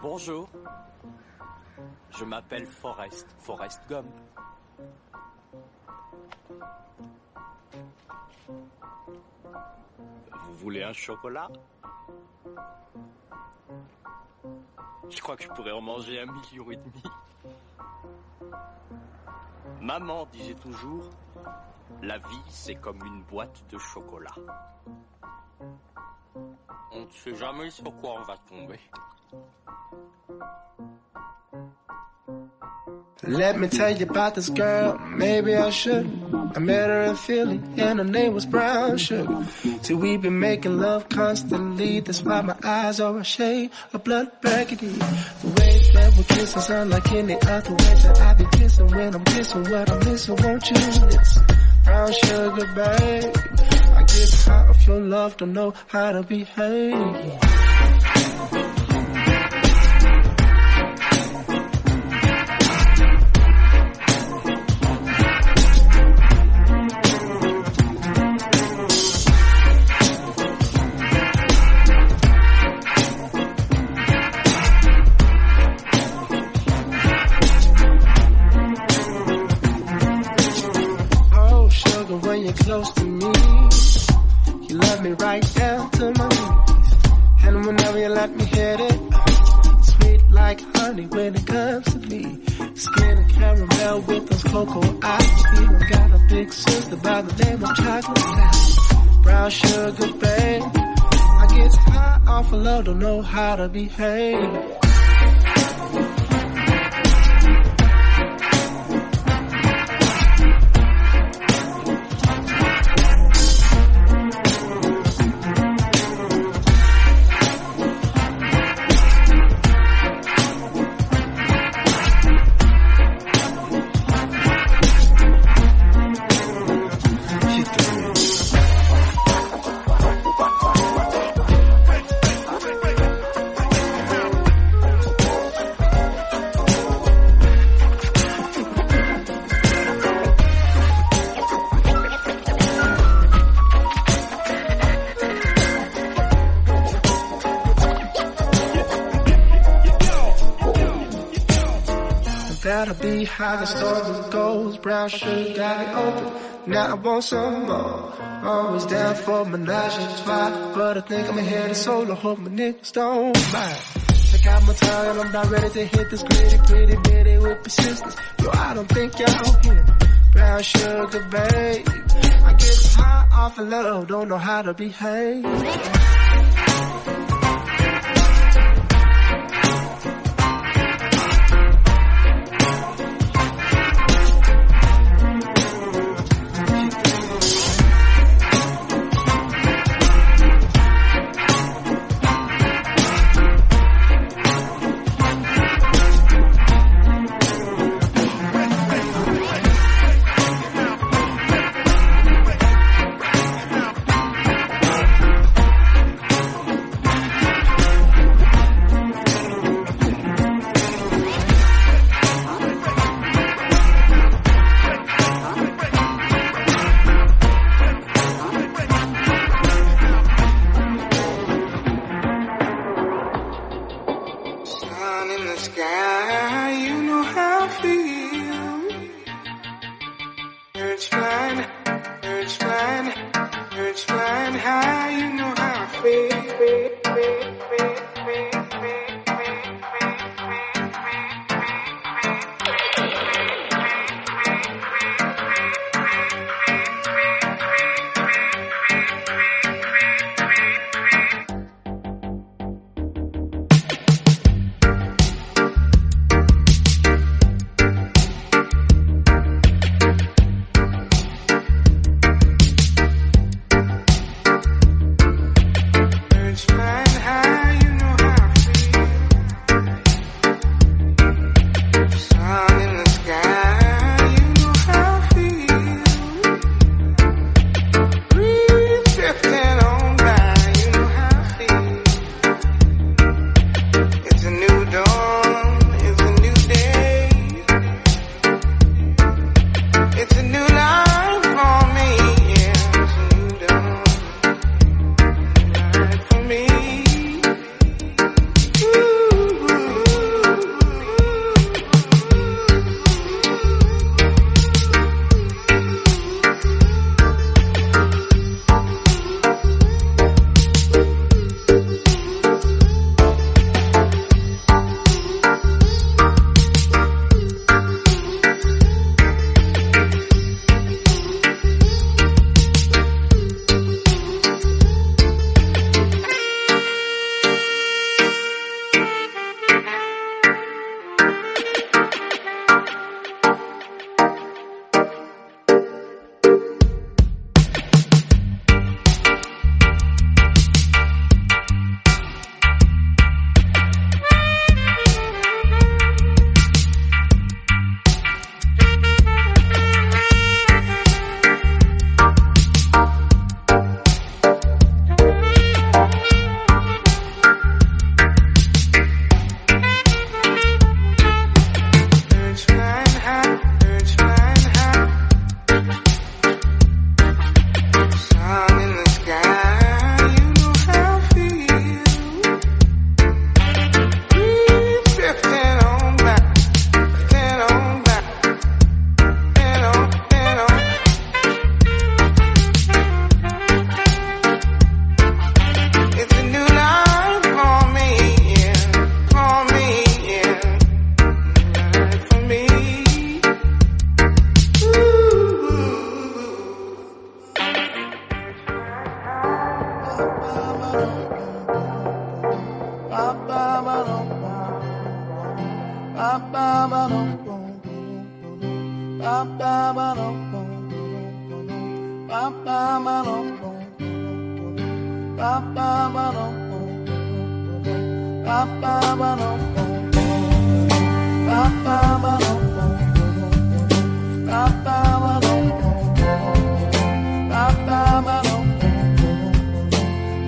Bonjour. Je m'appelle Forrest, Forrest Gump. Vous voulez un chocolat? Je crois que je pourrais en manger un million et demi. Maman disait toujours, la vie c'est comme une boîte de chocolat. On ne sait jamais sur quoi on va tomber. Let me tell you about this girl, maybe I should. I met her in Philly, and her name was Brown Sugar. See, we've been making love constantly, that's why my eyes are a shade of blood burgundy. The way that we're kissing sound like any other way that I be kissing when I'm kissing what I'm missing, won't you listen? Brown sugar, babe. I get high off your love, don't know how to behave. Know how the story goes. Brown sugar got it open. Now I want some more. Always down for menage a trois, but I think I'ma hit a solo. Hope my niggas don't mind. I got my time, I'm not ready to hit this gritty, gritty, bitty with persistence. Yo, I don't think y'all hear. Brown sugar, babe. I get high off of love, don't know how to behave.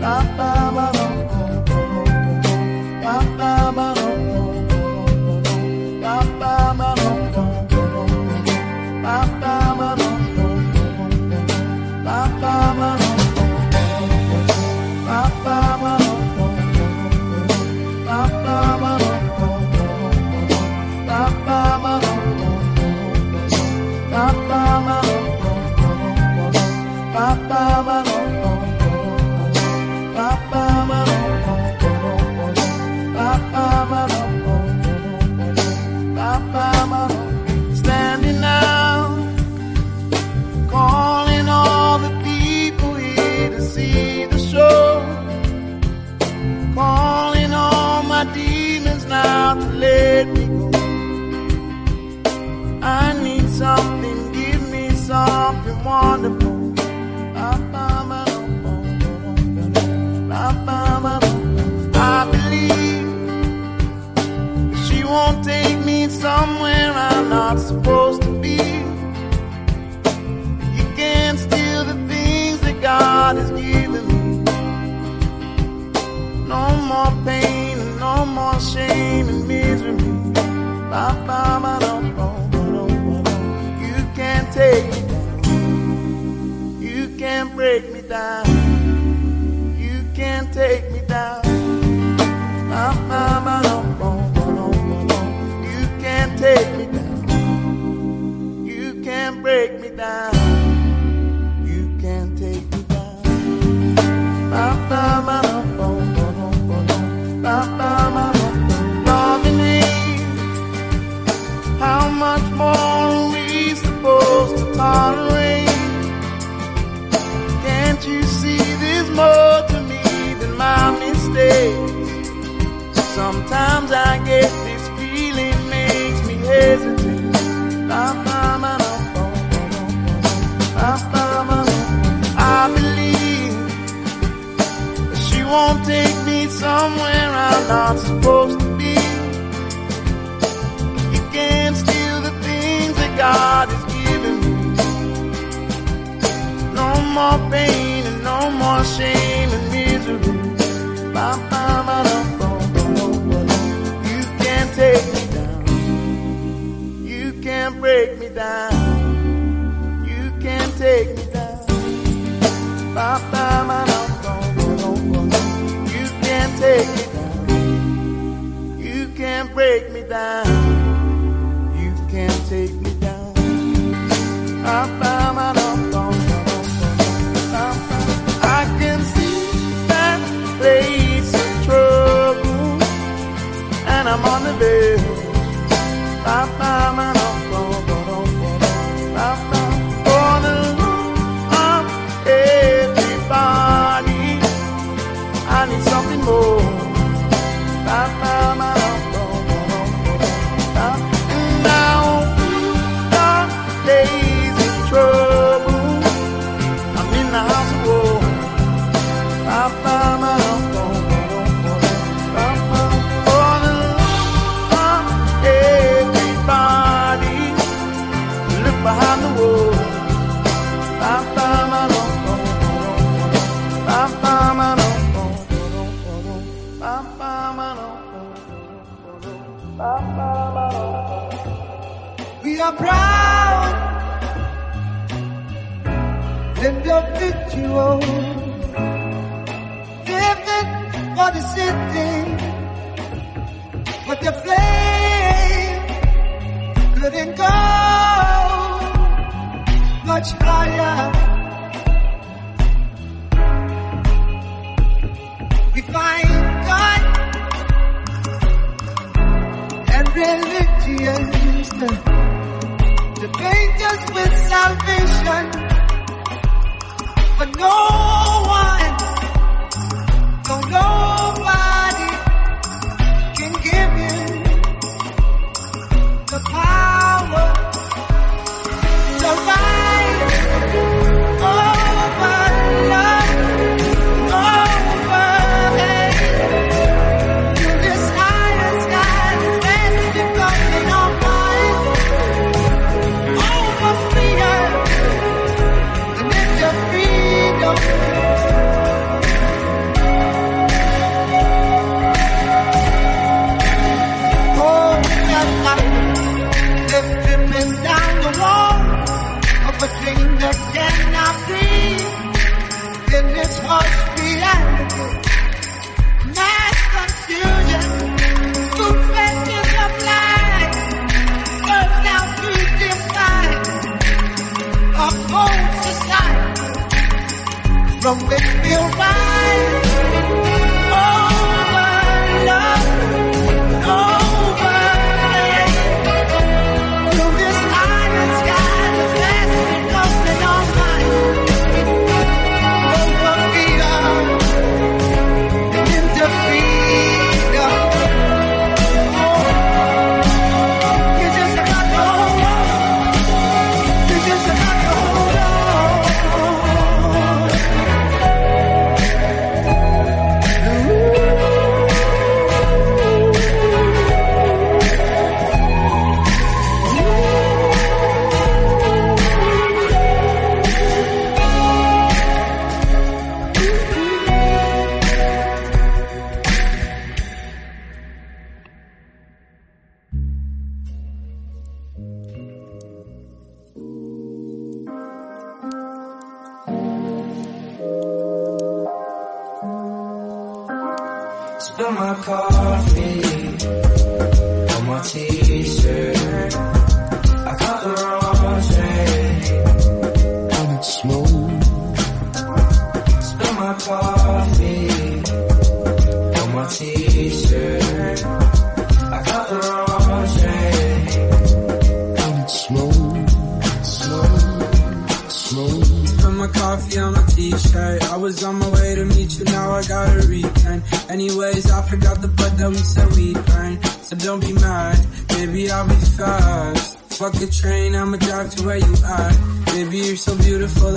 But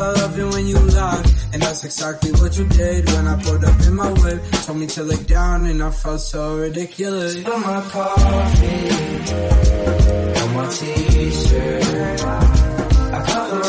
I loved it when you lied. And that's exactly what you did when I pulled up in my whip. Told me to lay down and I felt so ridiculous. Spill my coffee on my t-shirt. I cover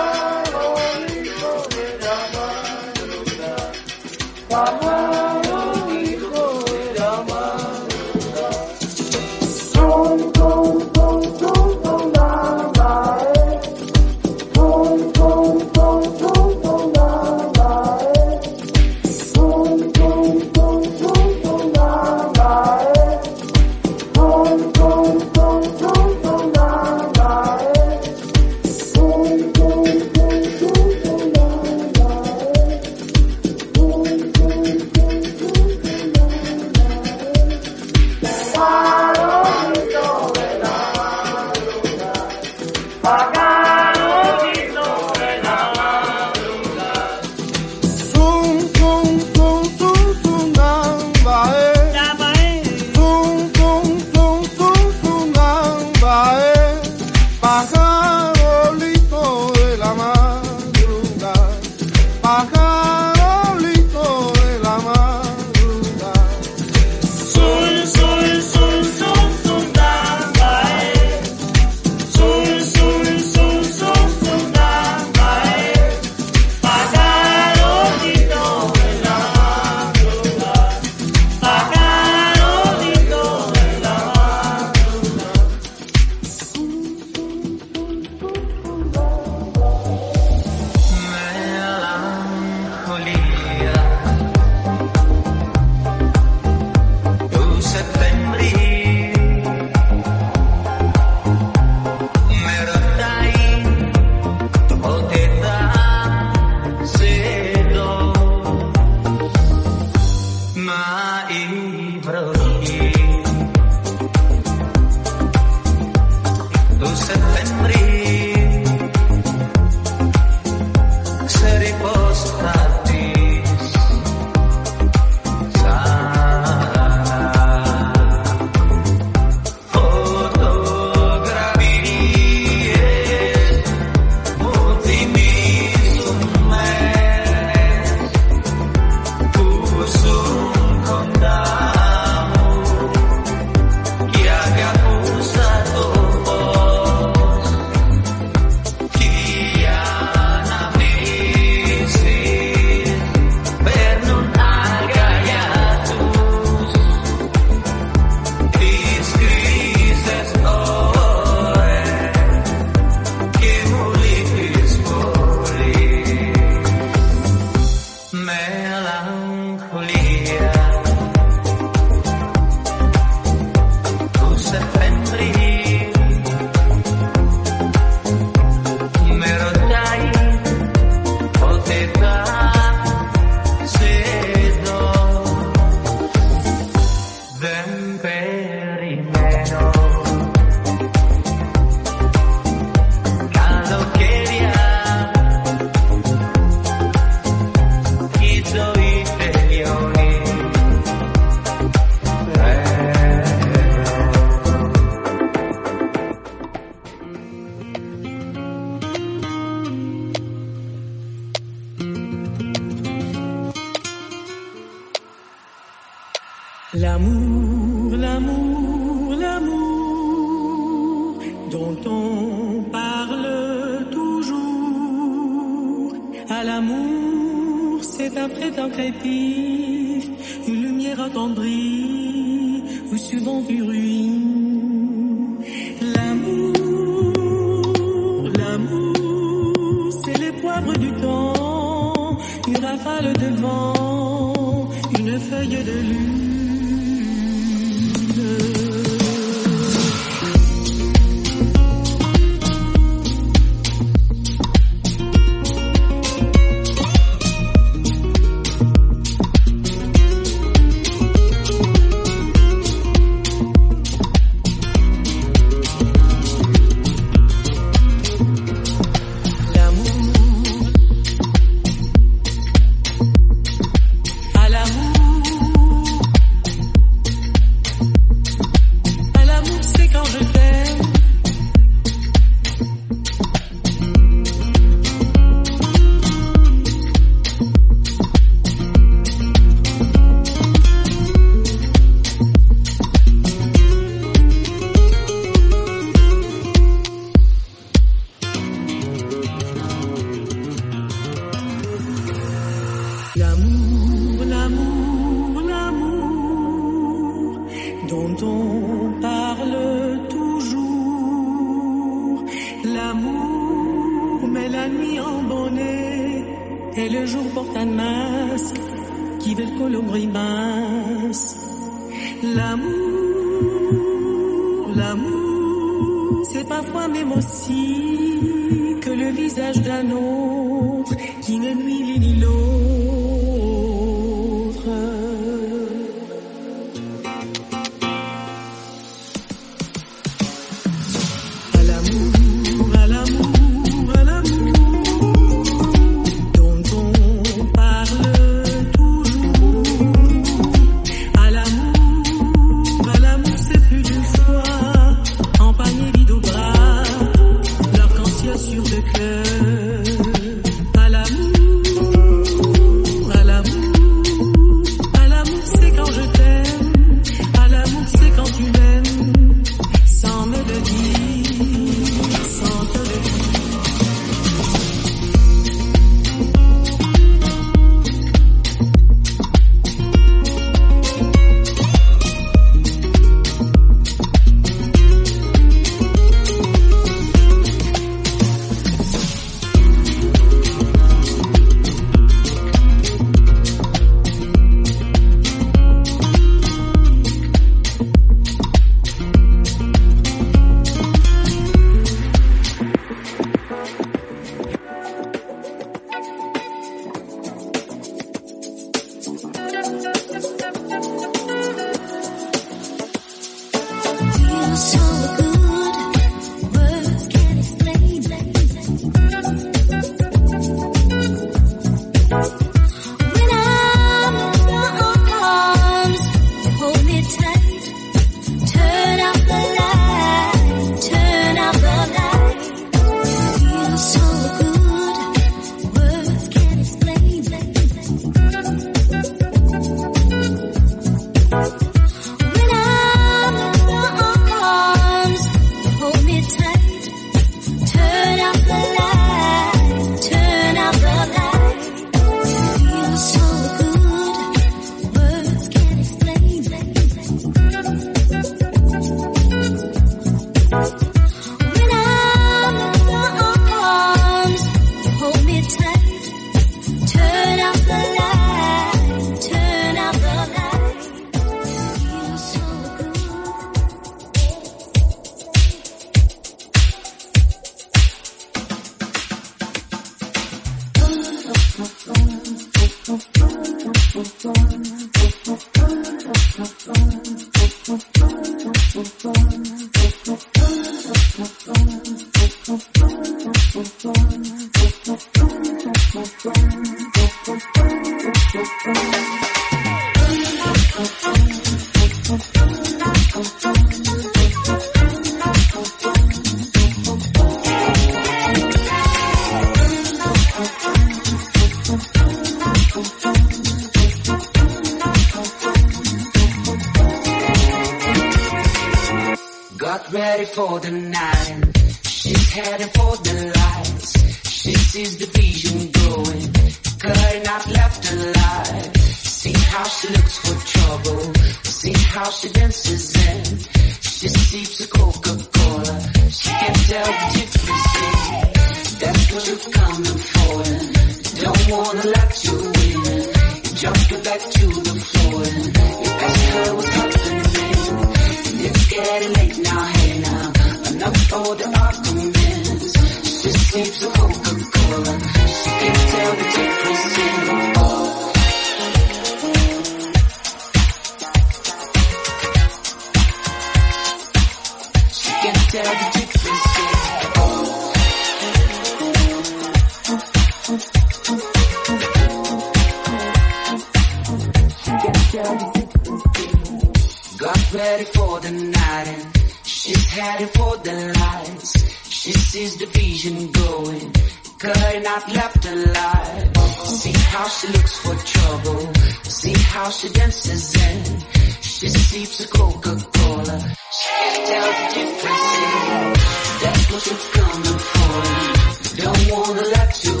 Got ready for the night and she's heading for the lights. She sees the vision going, cutting out left and right. See how she looks for trouble. See how she dances in. She sleeps a Coca-Cola. She can tell the difference. That's what you're coming for. Don't wanna let you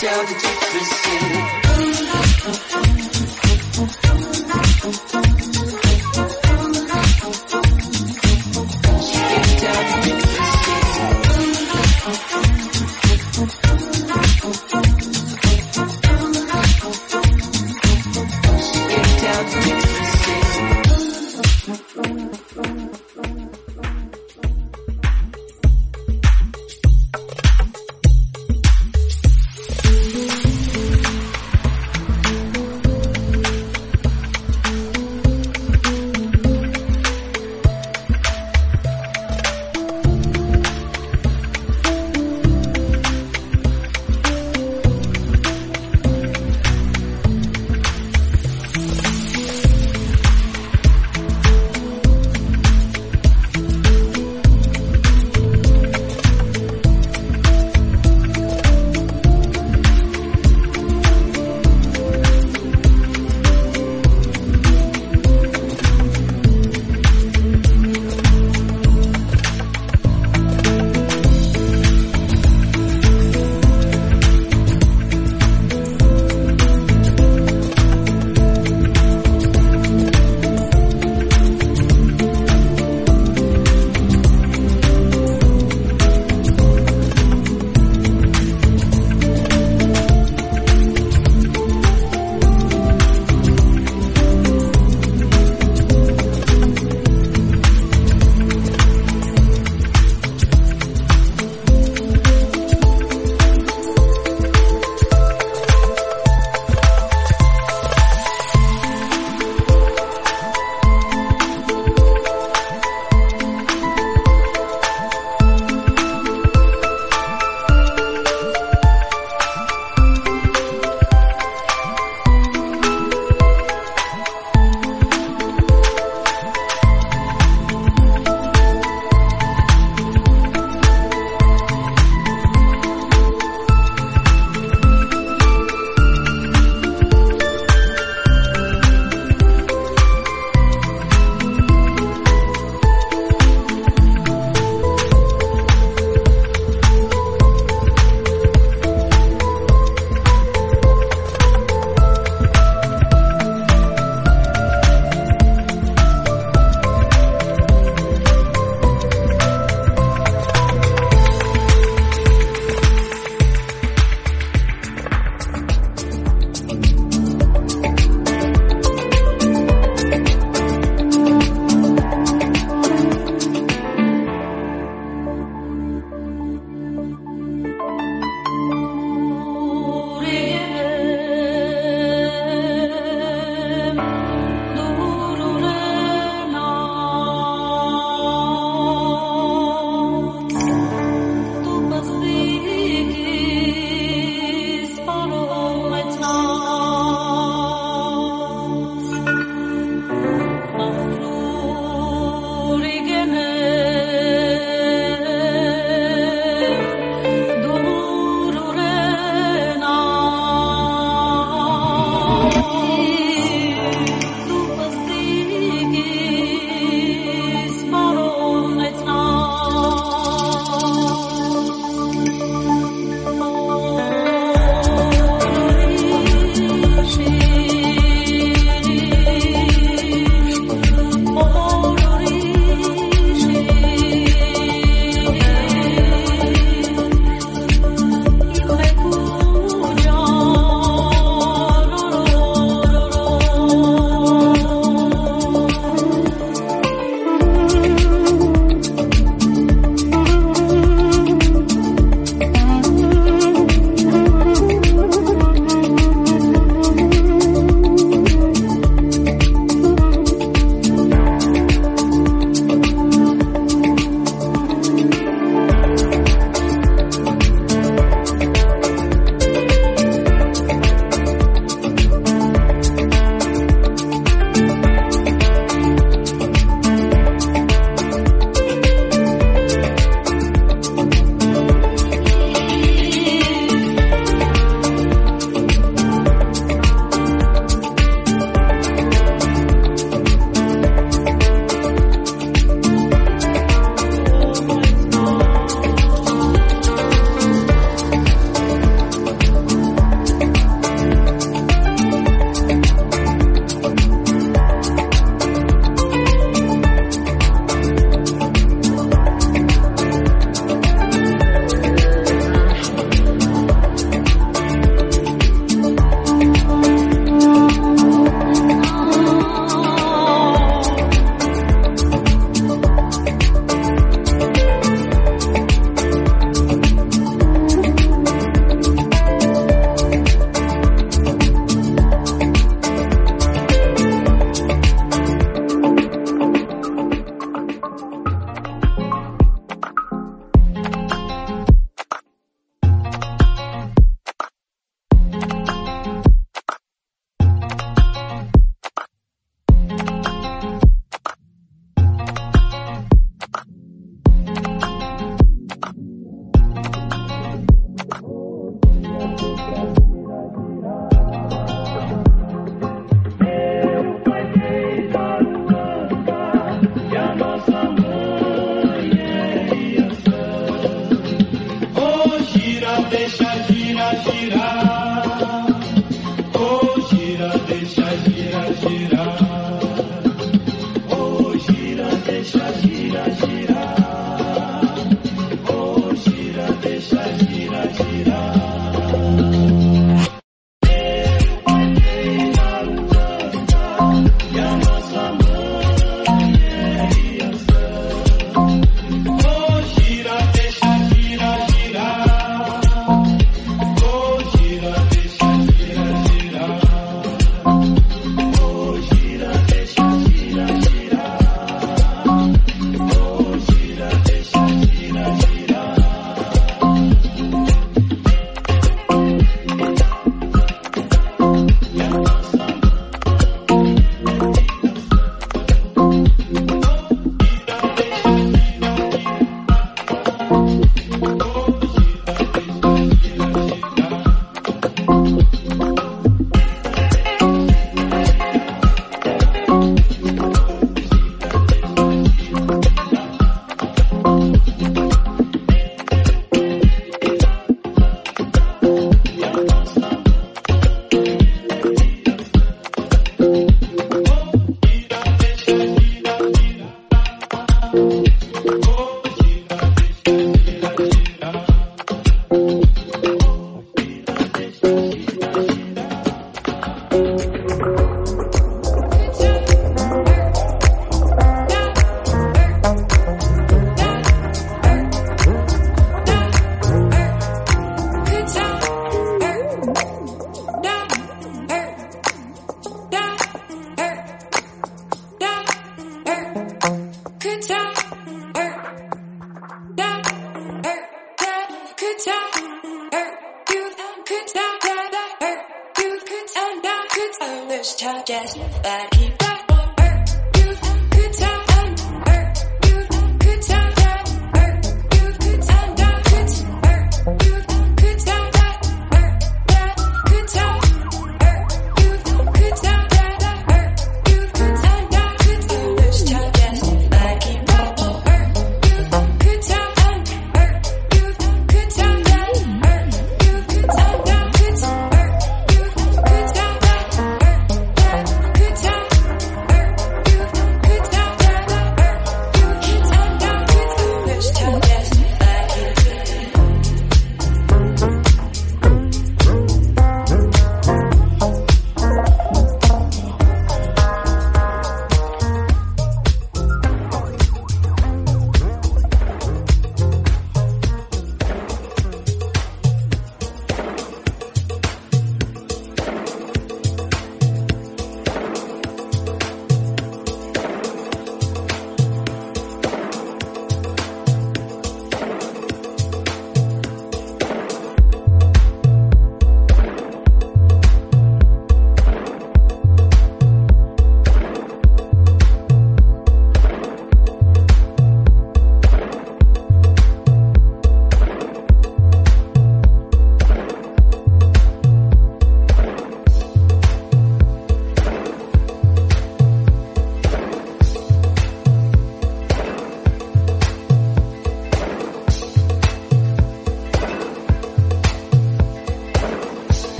tell the difference.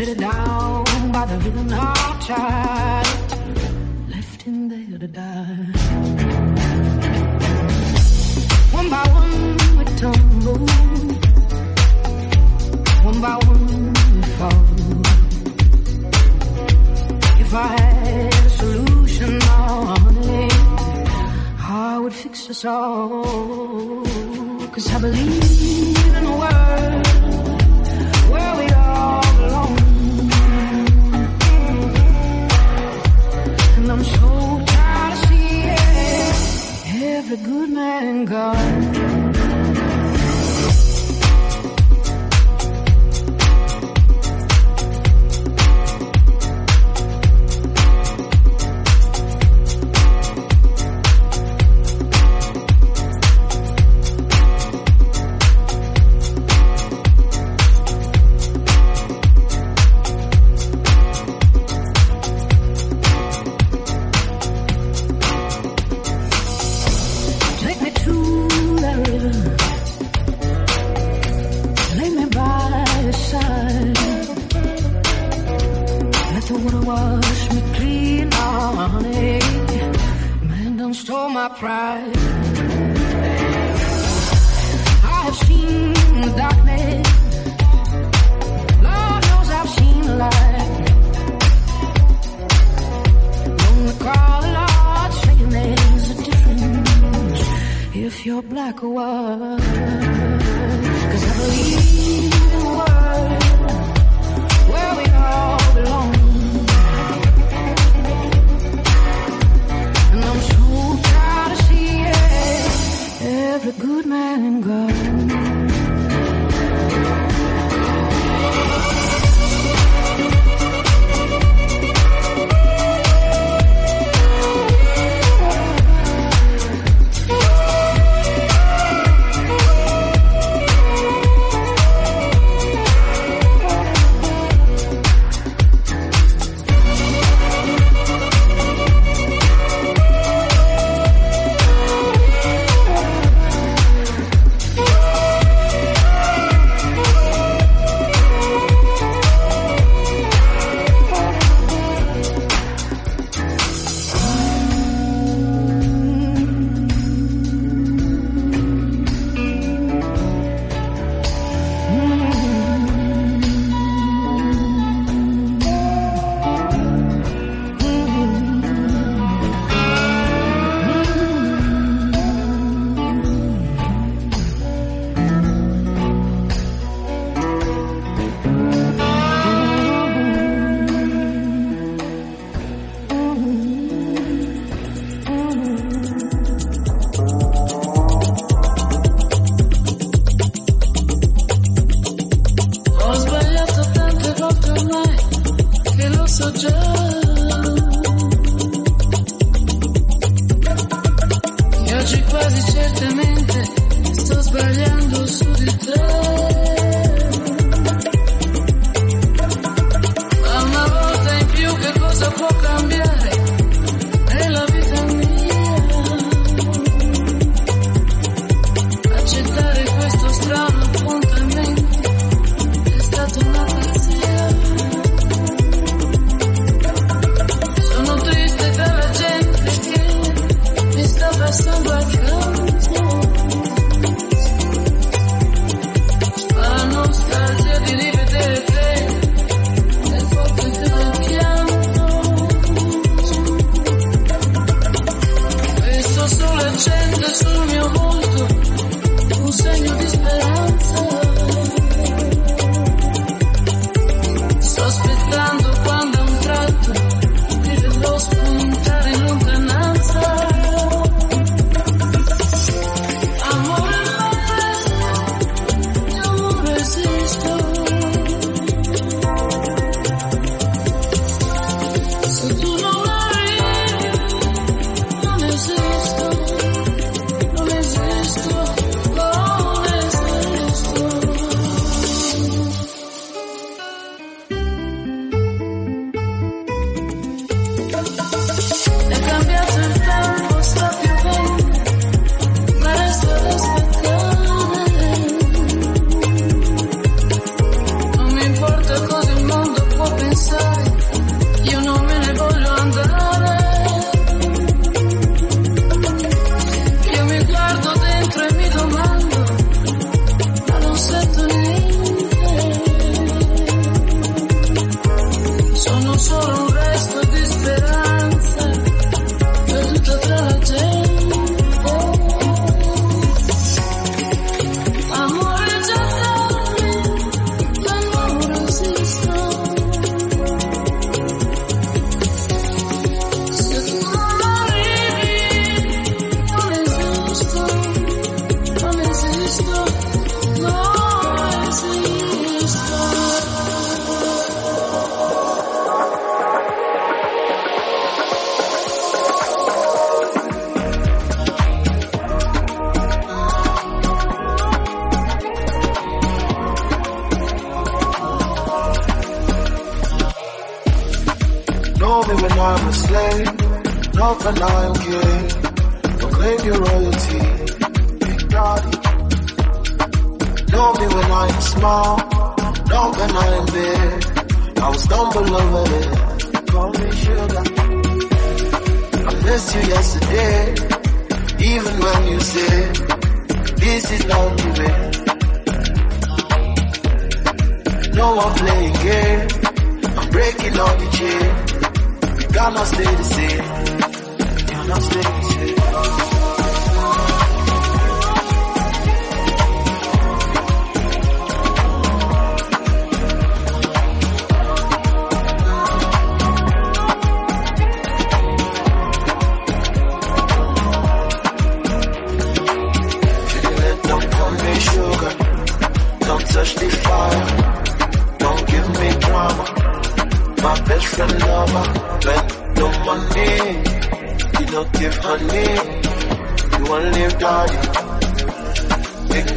Sit down by the rhythm of time, left him there to die. One by one we tumble, one by one we fall. If I had a solution now, honey, I would fix us all. Cause I believe in a world. the good man gone.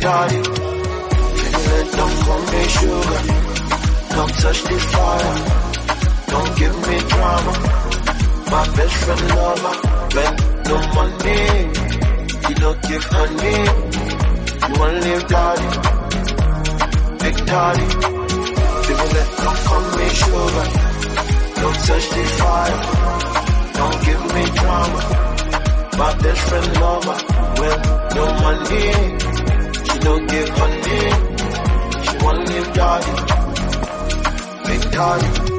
party. Let them call me sugar. Don't touch the fire. Don't give me drama. My best friend lover. when no money. You don't give honey. You only daddy. Big daddy. People let them call me sugar. Don't touch the fire. Don't give me drama. My best friend lover. when no money don't give her name. She won't leave daddy. Big daddy.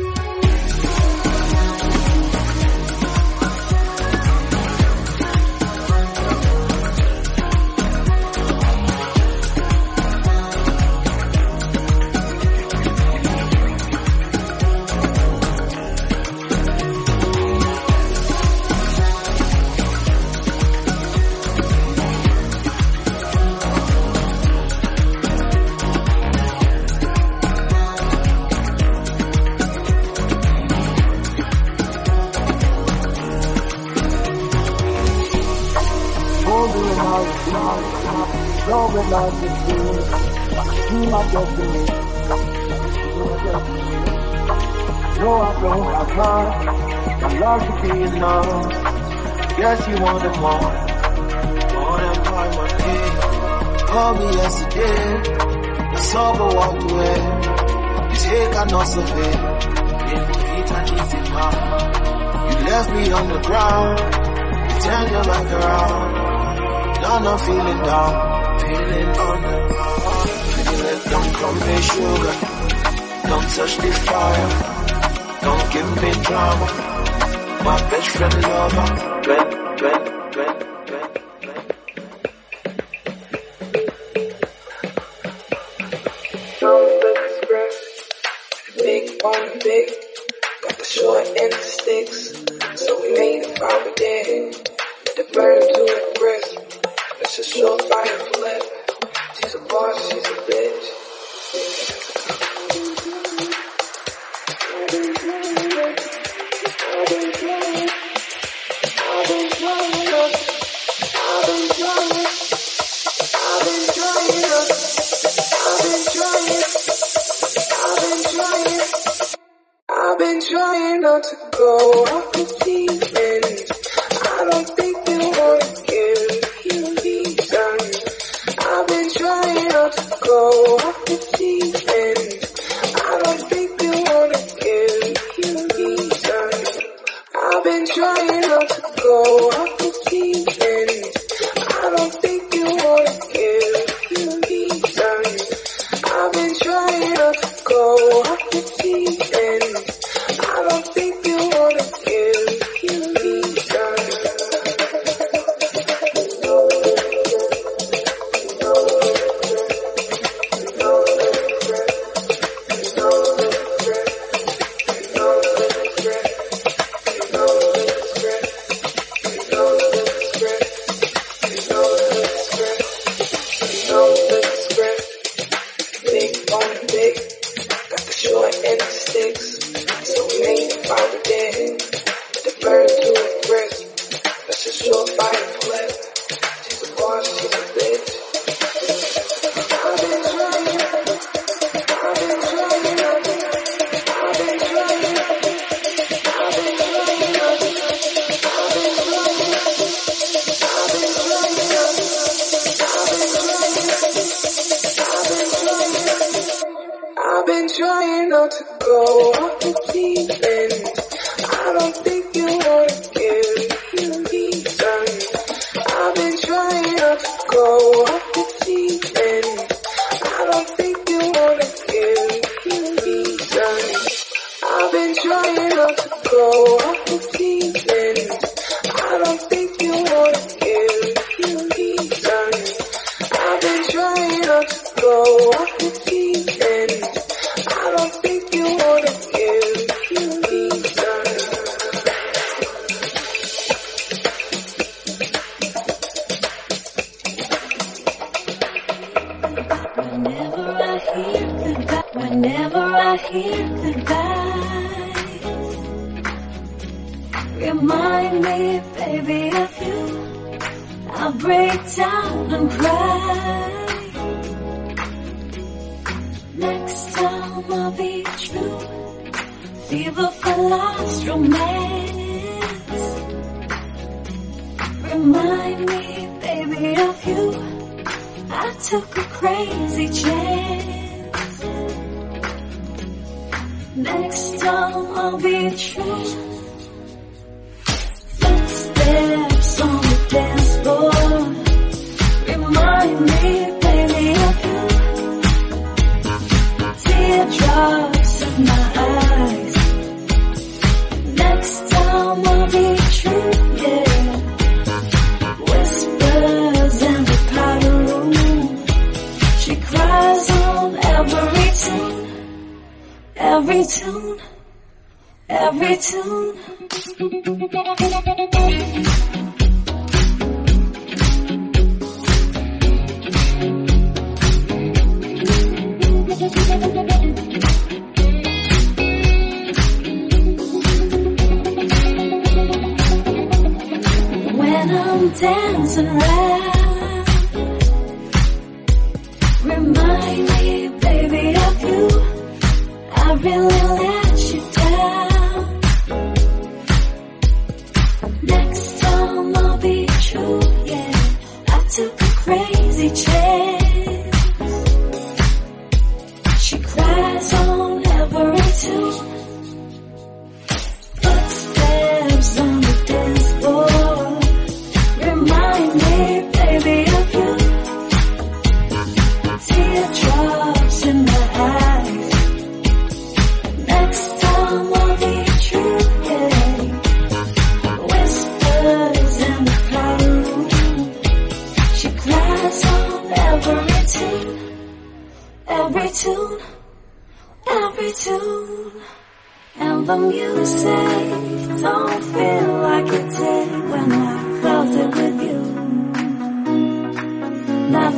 No, I don't, I can't. I love to be in love. Yes, you want it more. More than part my day. Call me yesterday. The sober walked away. You take another of it. You hate and easy now. You left me on the ground. You turned your back around. Now I'm feeling down. Feeling on the ground. From me sugar, don't touch the fire. Don't give me drama. My best friend lover, red, red,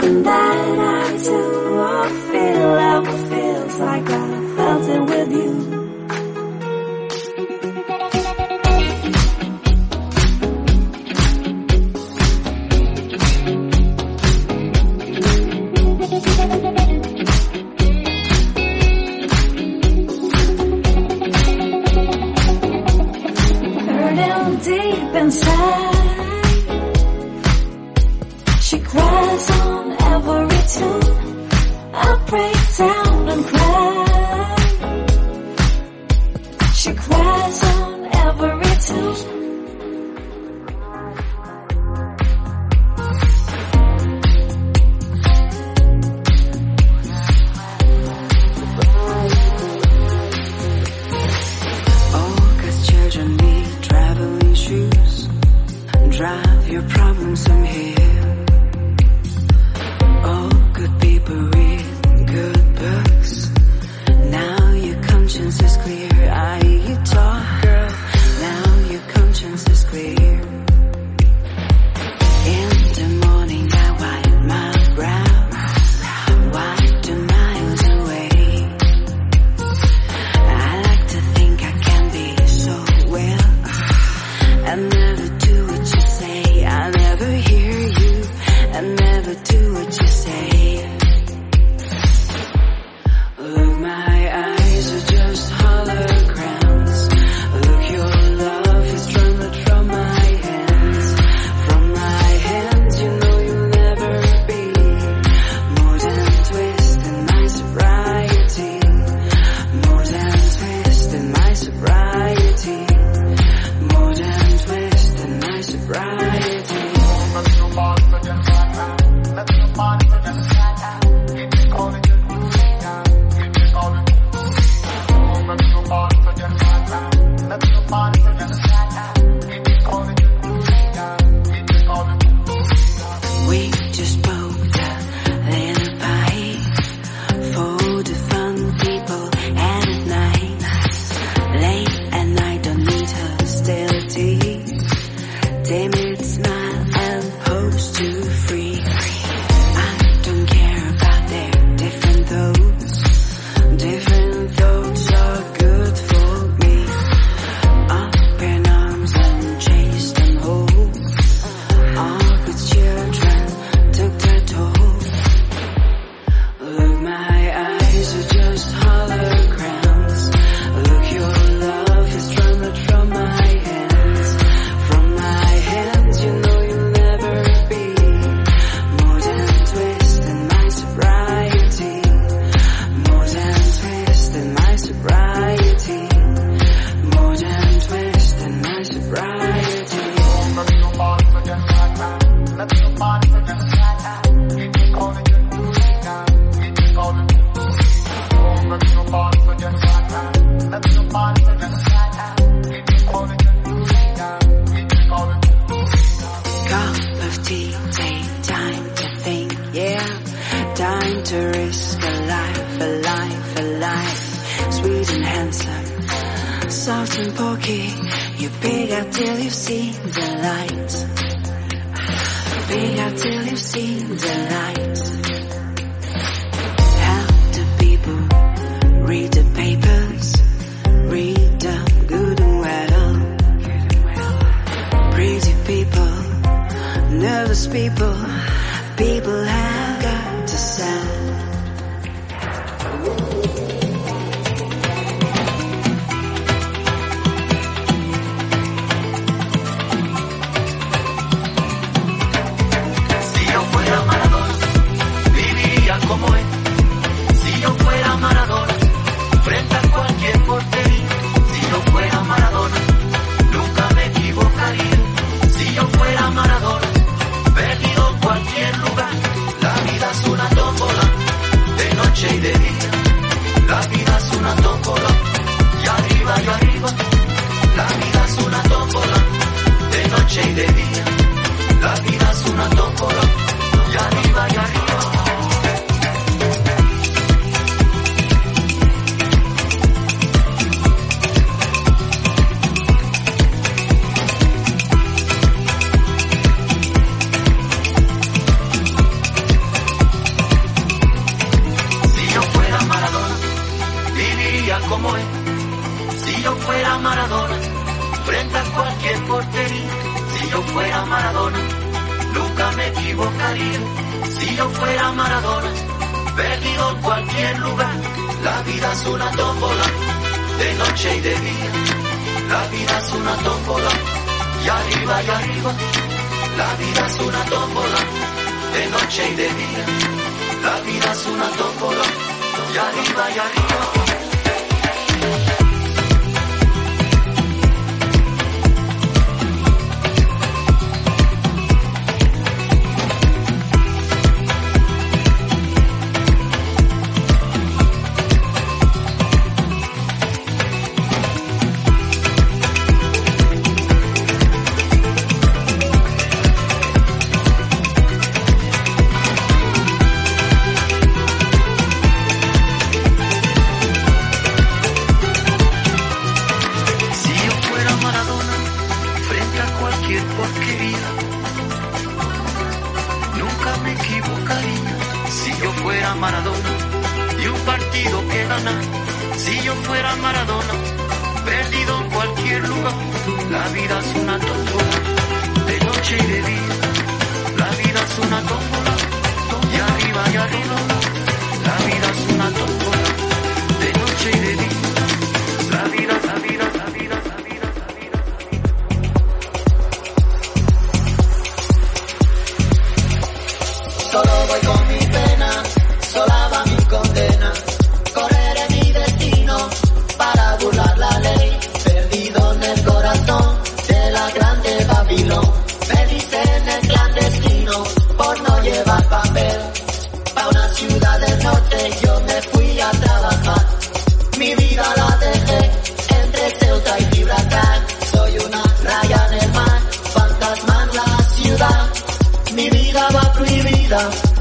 something that I do or feel ever feels like I felt it with you. for life, sweet and handsome, soft and pokey. You big out till you see the light. Big out till you see the light. How do people read the papers? Read them good and well. Pretty people, nervous people, people have.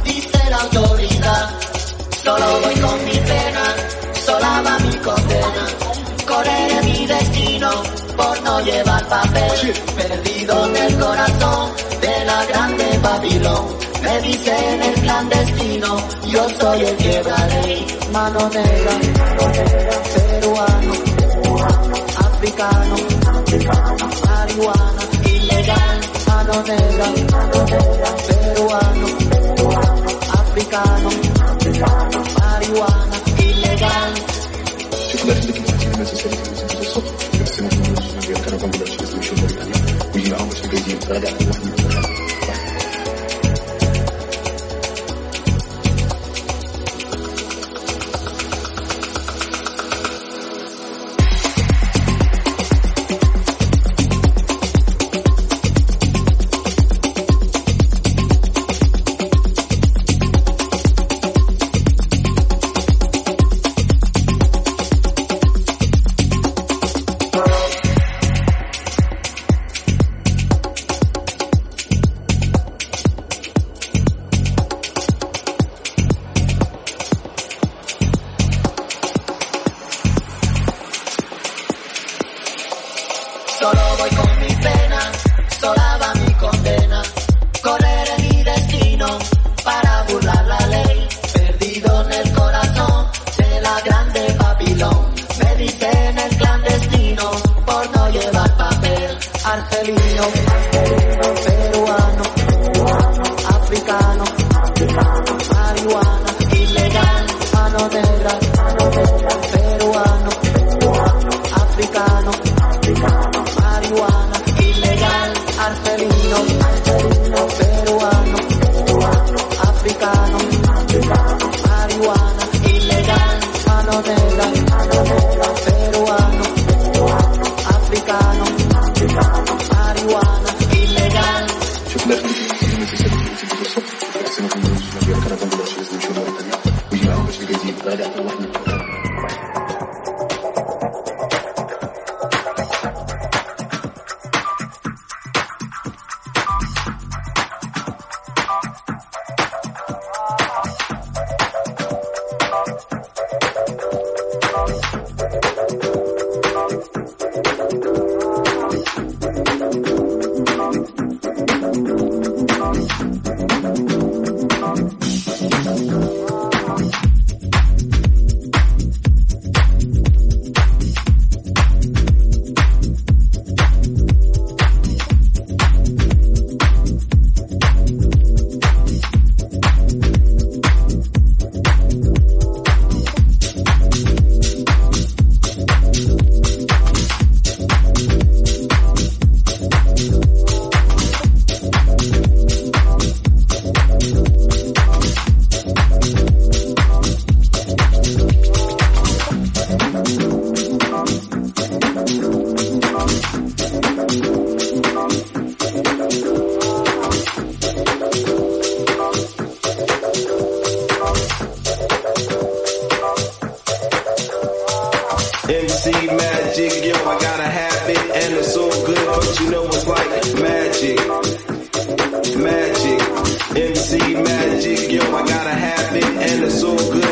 dice la autoridad. Solo voy con mi pena, sola va mi condena. Correré mi destino por no llevar papel. Perdido en el corazón de la grande Babilón. Me dicen el clandestino, yo soy el quiebra ley. Mano negra, peruano, africano, marihuana, ilegal. Mano negra, peruano. africano, marihuana ilegal. Çocuklar Cause you know it's like magic. Magic. MC magic. Yo, I gotta have it and it's all good.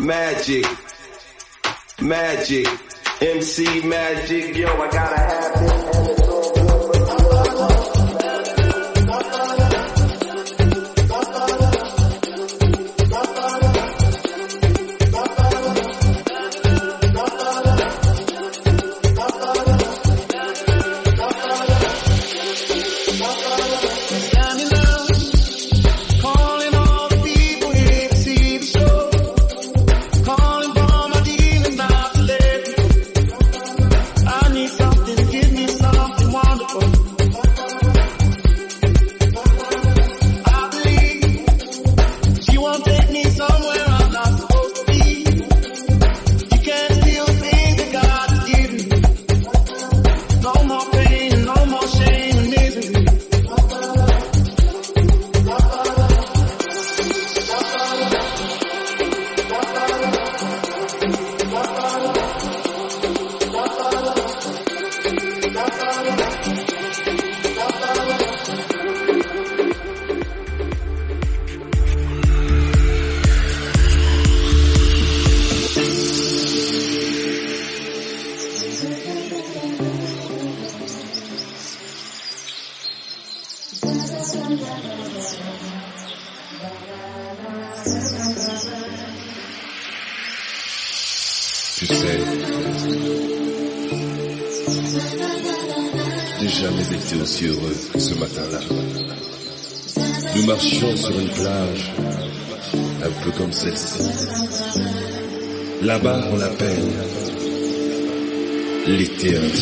Magic. Magic. MC Magic. Yo, I gotta have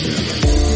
Thank you.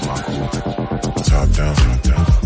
Match. Top down. Top down.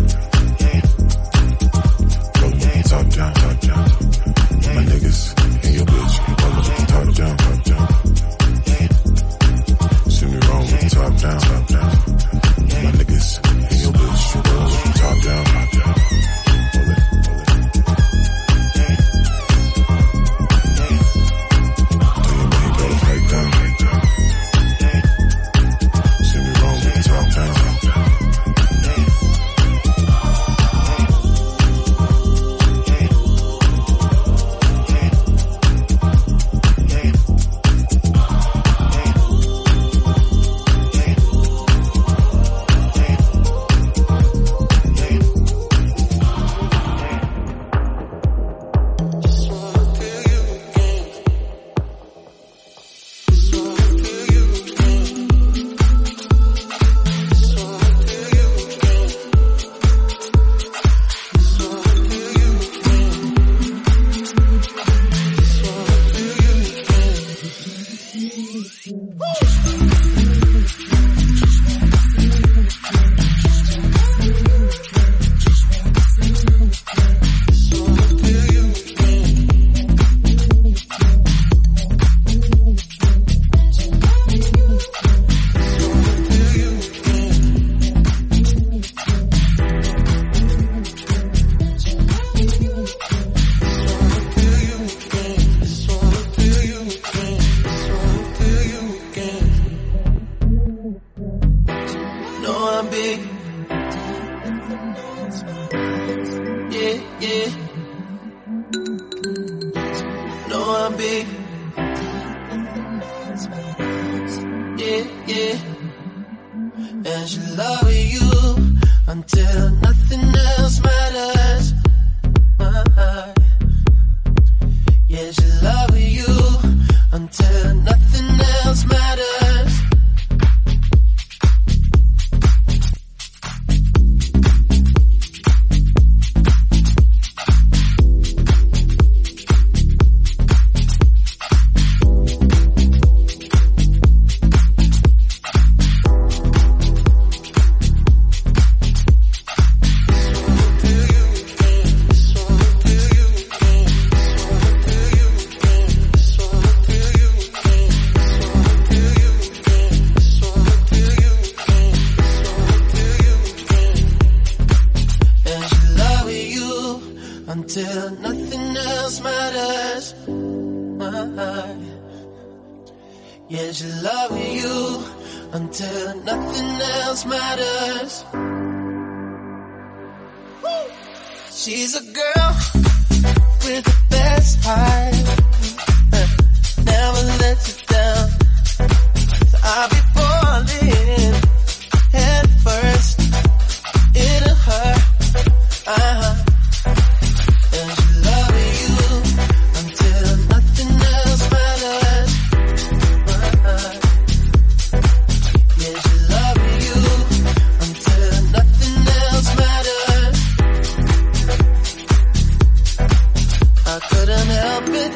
I couldn't help it.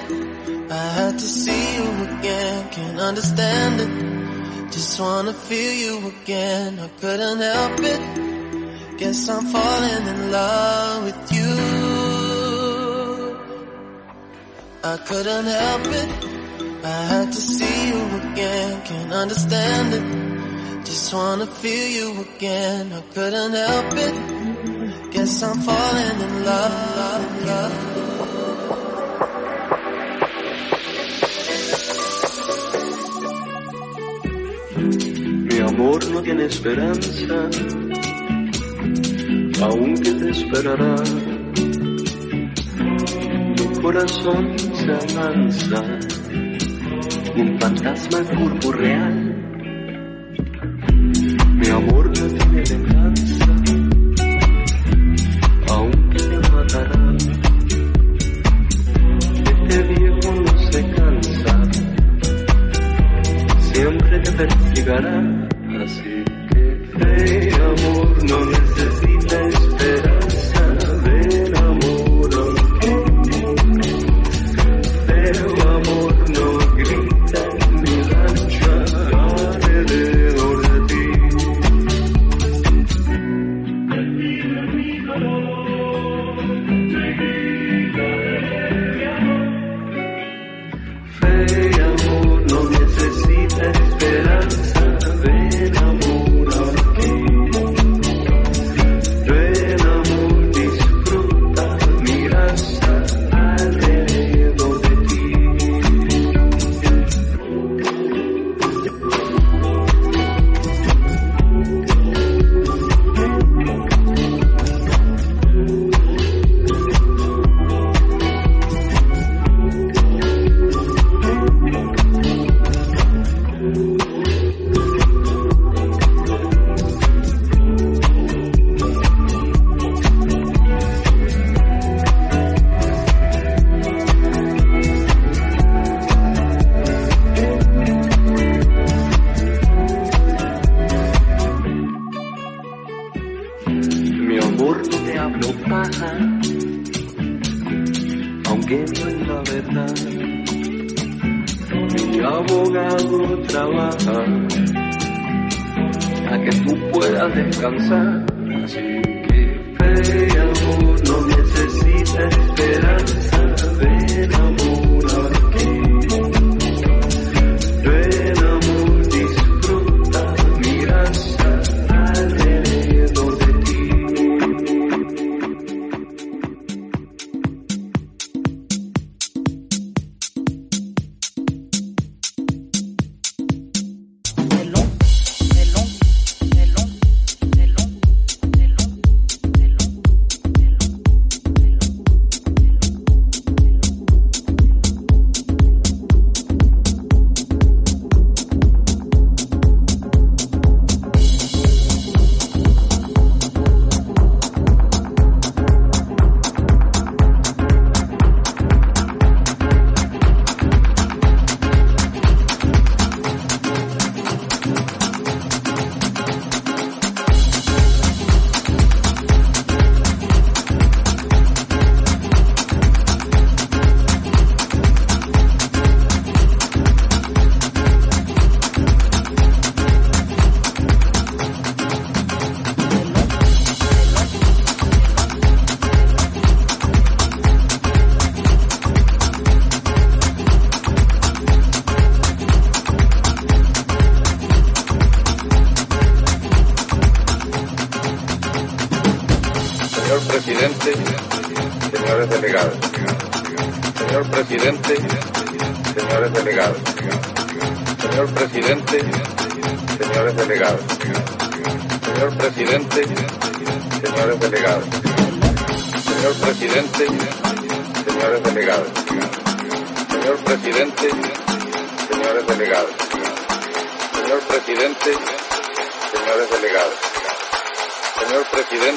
I had to see you again. Can't understand it. Just wanna feel you again. I couldn't help it. Guess I'm falling in love with you. I couldn't help it. I had to see you again. Can't understand it. Just wanna feel you again. I couldn't help it. Guess I'm falling in love. love, love. Amor no tiene esperanza, aunque te esperará. Mi corazón se amansa, un fantasma corporeal. Mi amor no tiene venganza, aunque te matará. Este viejo no se cansa siempre te persigará. Amor, no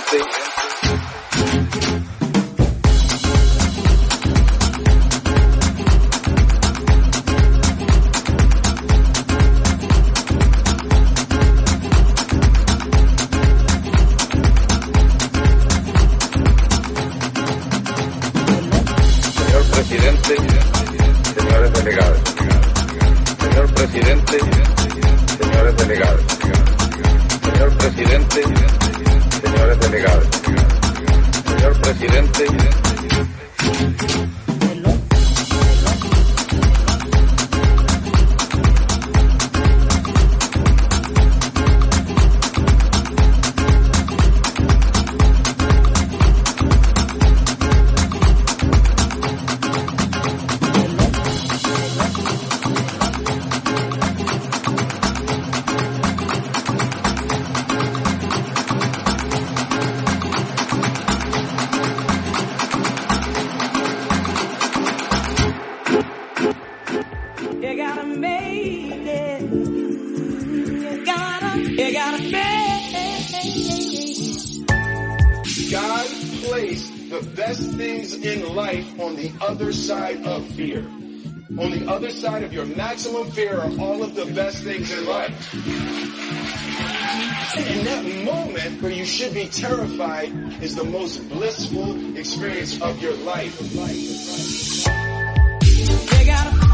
something where you should be terrified is the most blissful experience of your life. They got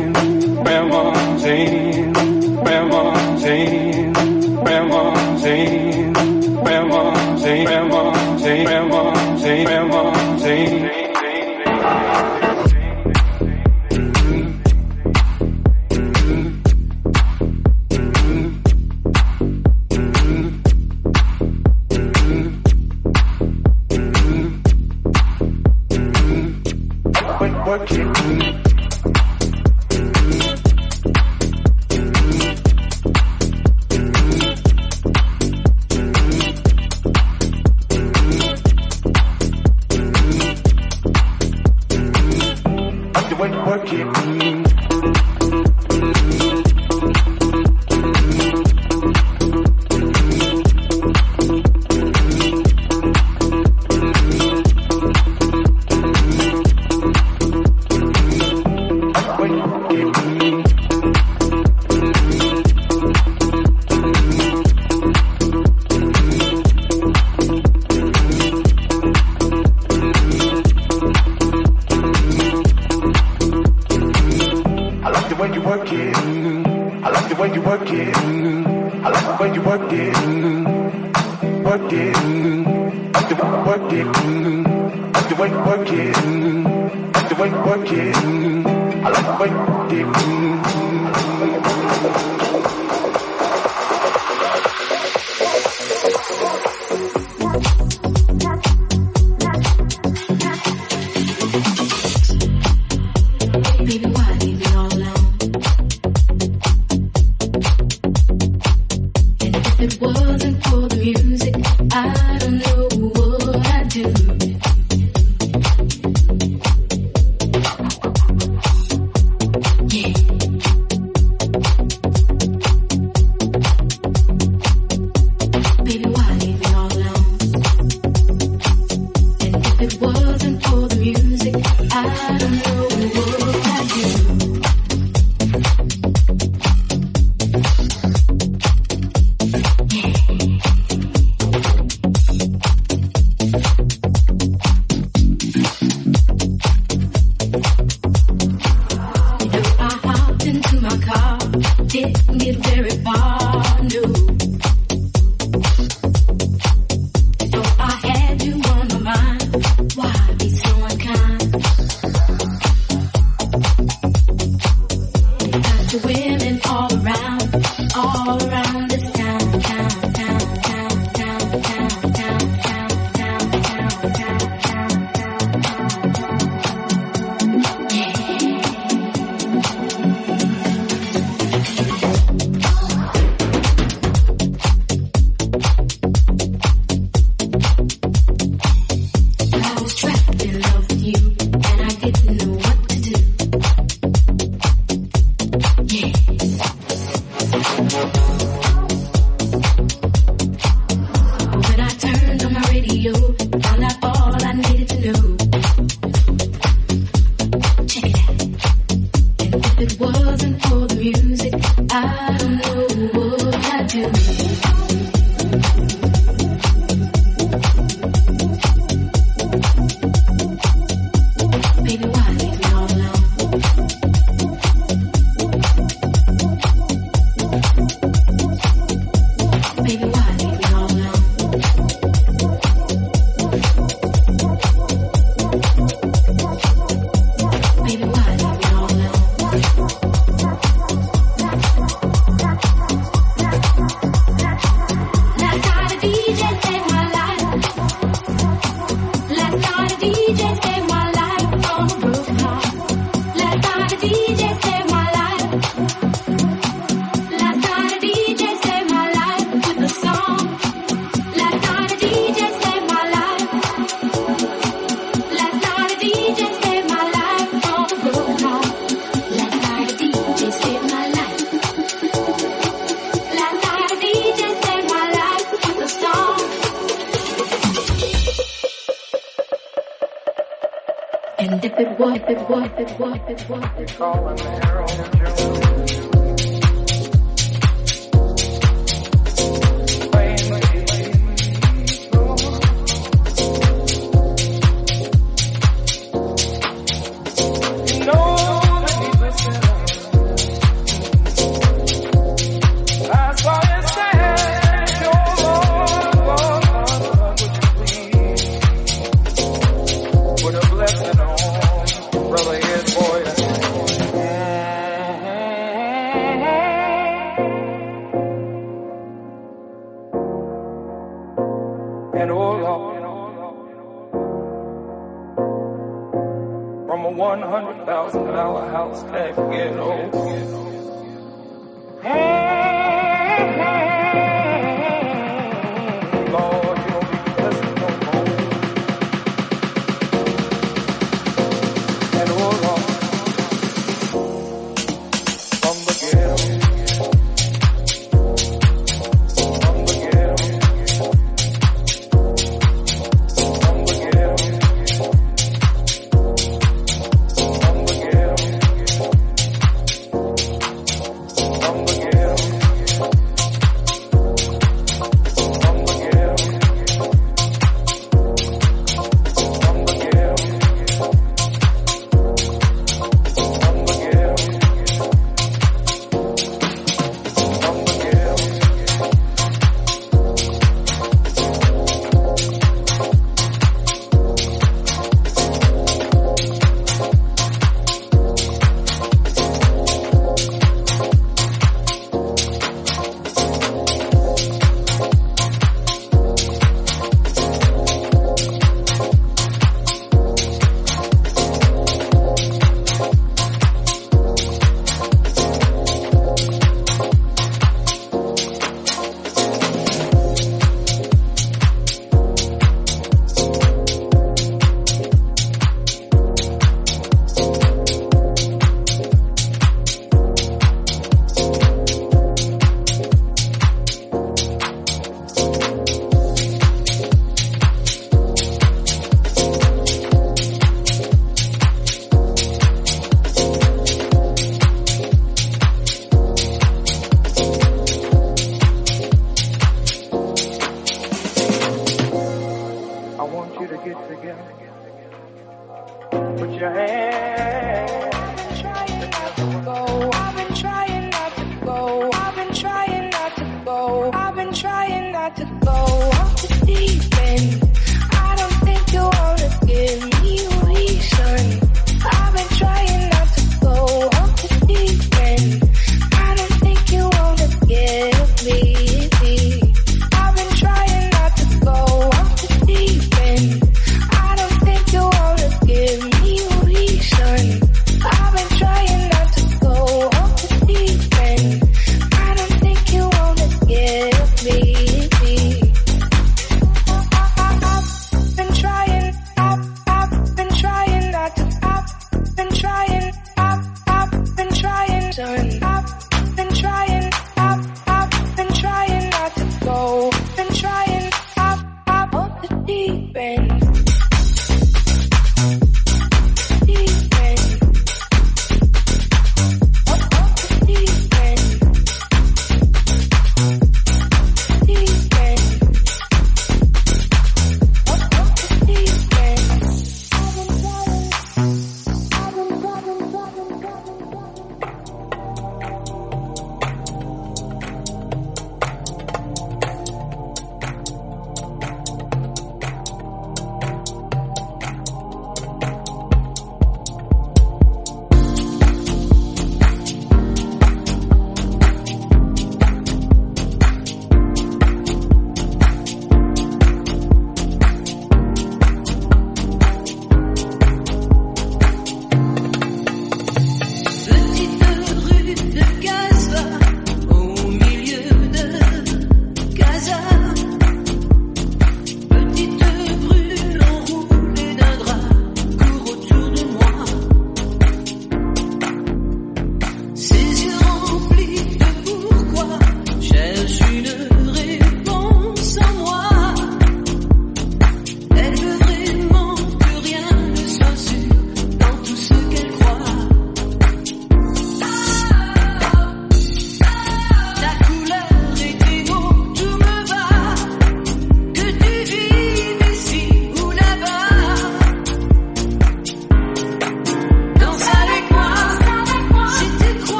If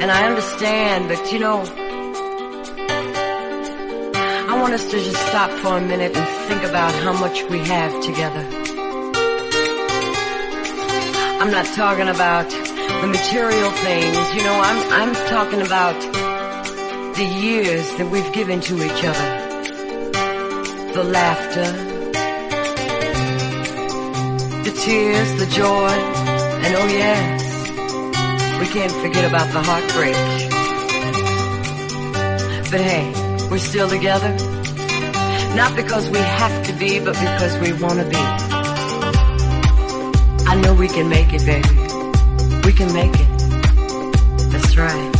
And I understand, but you know, I want us to just stop for a minute and think about how much we have together. I'm not talking about the material things, you know, I'm, I'm talking about the years that we've given to each other. The laughter, the tears, the joy, and oh yes, we can't forget about the heartbreak. But hey, we're still together. Not because we have to be, but because we want to be. I know we can make it, baby. We can make it. That's right.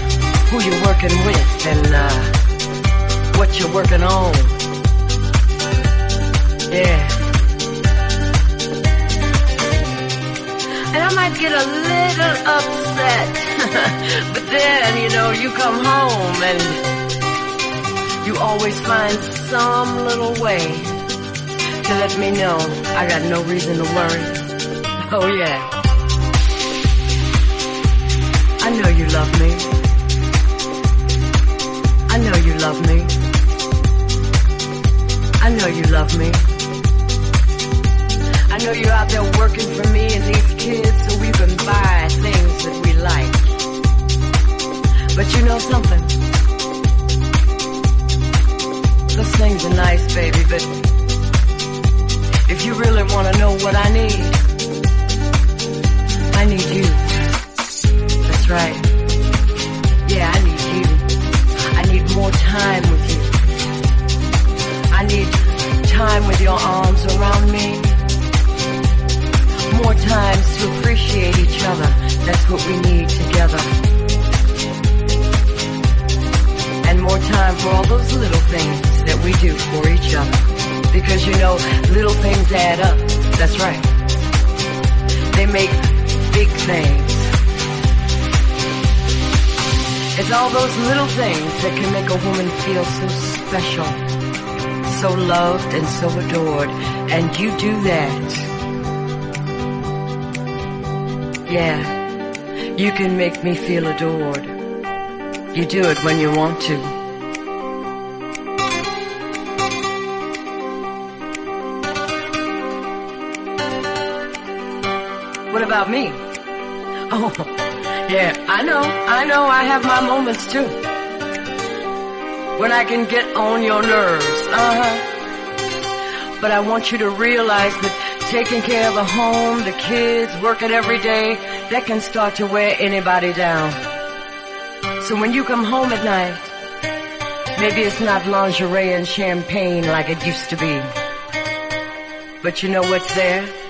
who you're working with and uh, what you're working on. Yeah. And I might get a little upset, but then, you know, you come home and you always find some little way to let me know I got no reason to worry. Oh yeah. I know you love me. I know you love me. I know you love me. I know you're out there working for me and these kids so we can buy things that we like. But you know something? Those things are nice, baby, but if you really want to know what I need, I need you. That's right. Time with you. I need time with your arms around me. More times to appreciate each other. That's what we need together. And more time for all those little things that we do for each other. Because you know, little things add up. That's right. They make big things. It's all those little things that can make a woman feel so special, so loved and so adored. And you do that. Yeah, you can make me feel adored. You do it when you want to. What about me? Oh, yeah, I know, I know I have my moments too. When I can get on your nerves, uh-huh. But I want you to realize that taking care of the home, the kids, working every day, that can start to wear anybody down. So when you come home at night, maybe it's not lingerie and champagne like it used to be. But you know what's there?